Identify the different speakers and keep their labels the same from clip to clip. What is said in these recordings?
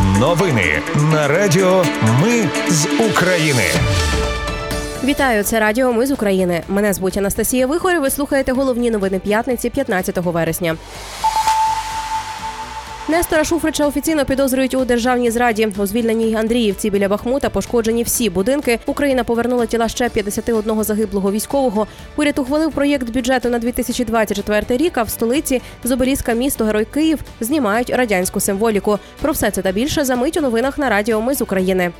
Speaker 1: Новини на Радіо Ми з України.
Speaker 2: Вітаю, це Радіо Ми з України. Мене звуть Анастасія Вихор. Ви слухаєте головні новини п'ятниці 15 вересня. Нестора Шуфрича офіційно підозрюють у державній зраді. У звільненій Андріївці біля Бахмута пошкоджені всі будинки. Україна повернула тіла ще 51 загиблого військового. Уряд ухвалив проєкт бюджету на 2024 рік. А в столиці з місто Герой Київ знімають радянську символіку. Про все це та більше за мить у новинах на Радіо Ми з України.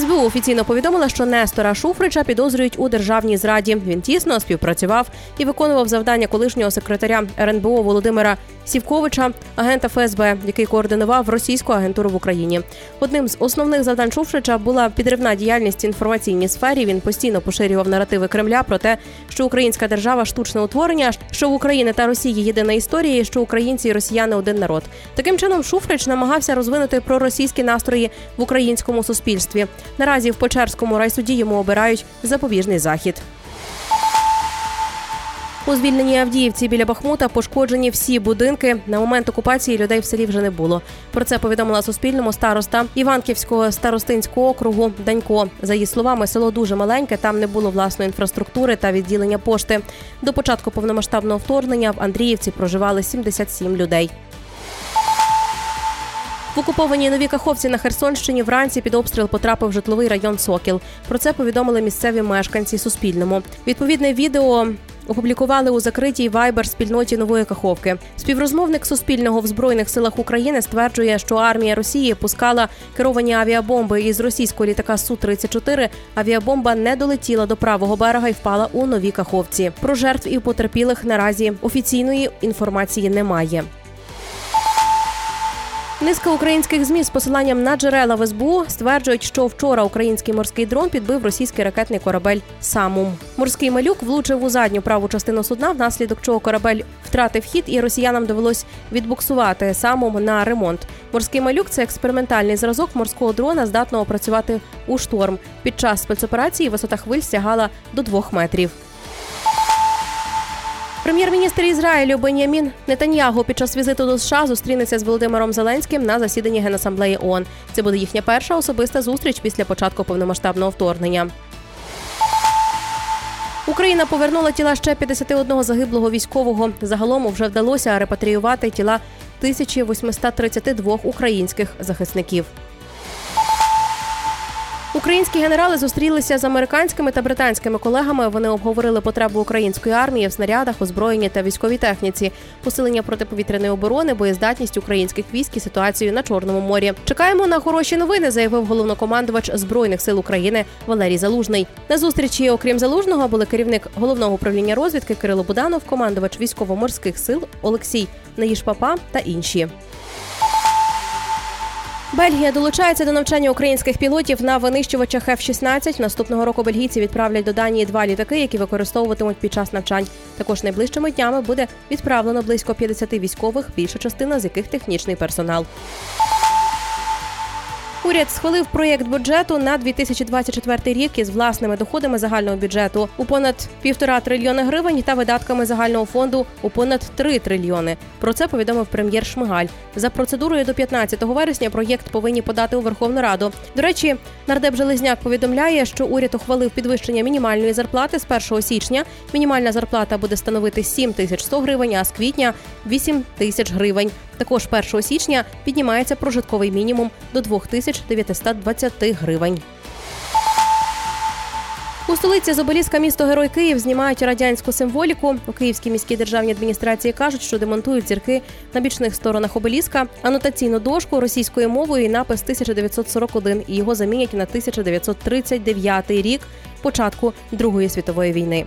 Speaker 2: СБУ офіційно повідомила, що Нестора Шуфрича підозрюють у державній зраді. Він тісно співпрацював і виконував завдання колишнього секретаря РНБО Володимира Сівковича, агента ФСБ, який координував російську агентуру в Україні. Одним з основних завдань Шуфрича була підривна діяльність в інформаційній сфері. Він постійно поширював наративи Кремля про те, що українська держава штучне утворення, що в Україні та Росії єдина історія, і що українці і росіяни один народ. Таким чином Шуфрич намагався розвинути проросійські настрої в українському суспільстві. Наразі в Печерському райсуді йому обирають запобіжний захід. У звільненій Авдіївці біля Бахмута пошкоджені всі будинки. На момент окупації людей в селі вже не було. Про це повідомила Суспільному староста Іванківського старостинського округу Данько. За її словами, село дуже маленьке, там не було власної інфраструктури та відділення пошти. До початку повномасштабного вторгнення в Андріївці проживали 77 людей. В окупованій новій Каховці на Херсонщині вранці під обстріл потрапив житловий район Сокіл. Про це повідомили місцеві мешканці Суспільному. Відповідне відео. Опублікували у закритій вайбер спільноті нової Каховки. Співрозмовник Суспільного в збройних силах України стверджує, що армія Росії пускала керовані авіабомби із російського літака су 34 Авіабомба не долетіла до правого берега і впала у новій Каховці. Про жертв і потерпілих наразі офіційної інформації немає. Низка українських змі з посиланням на джерела в СБУ стверджують, що вчора український морський дрон підбив російський ракетний корабель Самум. Морський малюк влучив у задню праву частину судна, внаслідок чого корабель втратив хід, і росіянам довелось відбуксувати самум на ремонт. Морський малюк це експериментальний зразок морського дрона, здатного працювати у шторм. Під час спецоперації висота хвиль сягала до двох метрів. Прем'єр-міністр Ізраїлю Бенямін Нетаньягу під час візиту до США зустрінеться з Володимиром Зеленським на засіданні Генасамблеї ООН. Це буде їхня перша особиста зустріч після початку повномасштабного вторгнення. Україна повернула тіла ще 51 загиблого військового. Загалом вже вдалося репатріювати тіла 1832 українських захисників. Українські генерали зустрілися з американськими та британськими колегами. Вони обговорили потребу української армії в снарядах, озброєнні та військовій техніці, посилення протиповітряної оборони, боєздатність українських військ і ситуацію на чорному морі. Чекаємо на хороші новини, заявив головнокомандувач збройних сил України Валерій Залужний. На зустрічі, окрім залужного, були керівник головного управління розвідки Кирило Буданов, командувач військово-морських сил Олексій Наїшпапа та інші. Бельгія долучається до навчання українських пілотів на винищувачах F-16. Наступного року бельгійці відправлять до Данії два літаки, які використовуватимуть під час навчань. Також найближчими днями буде відправлено близько 50 військових, більша частина з яких технічний персонал. Уряд схвалив проєкт бюджету на 2024 рік із власними доходами загального бюджету у понад півтора трильйони гривень та видатками загального фонду у понад 3 трильйони. Про це повідомив прем'єр Шмигаль. За процедурою до 15 вересня проєкт повинні подати у Верховну Раду. До речі, нардеп Железняк повідомляє, що уряд ухвалив підвищення мінімальної зарплати з 1 січня. Мінімальна зарплата буде становити 7 тисяч 100 гривень, а з квітня 8 тисяч гривень. Також 1 січня піднімається прожитковий мінімум до 2920 гривень. У столиці з обеліска місто Герой Київ знімають радянську символіку. У Київській міській державній адміністрації кажуть, що демонтують зірки на бічних сторонах обеліска, анотаційну дошку російською мовою і напис 1941 і його замінять на 1939 рік початку Другої світової війни.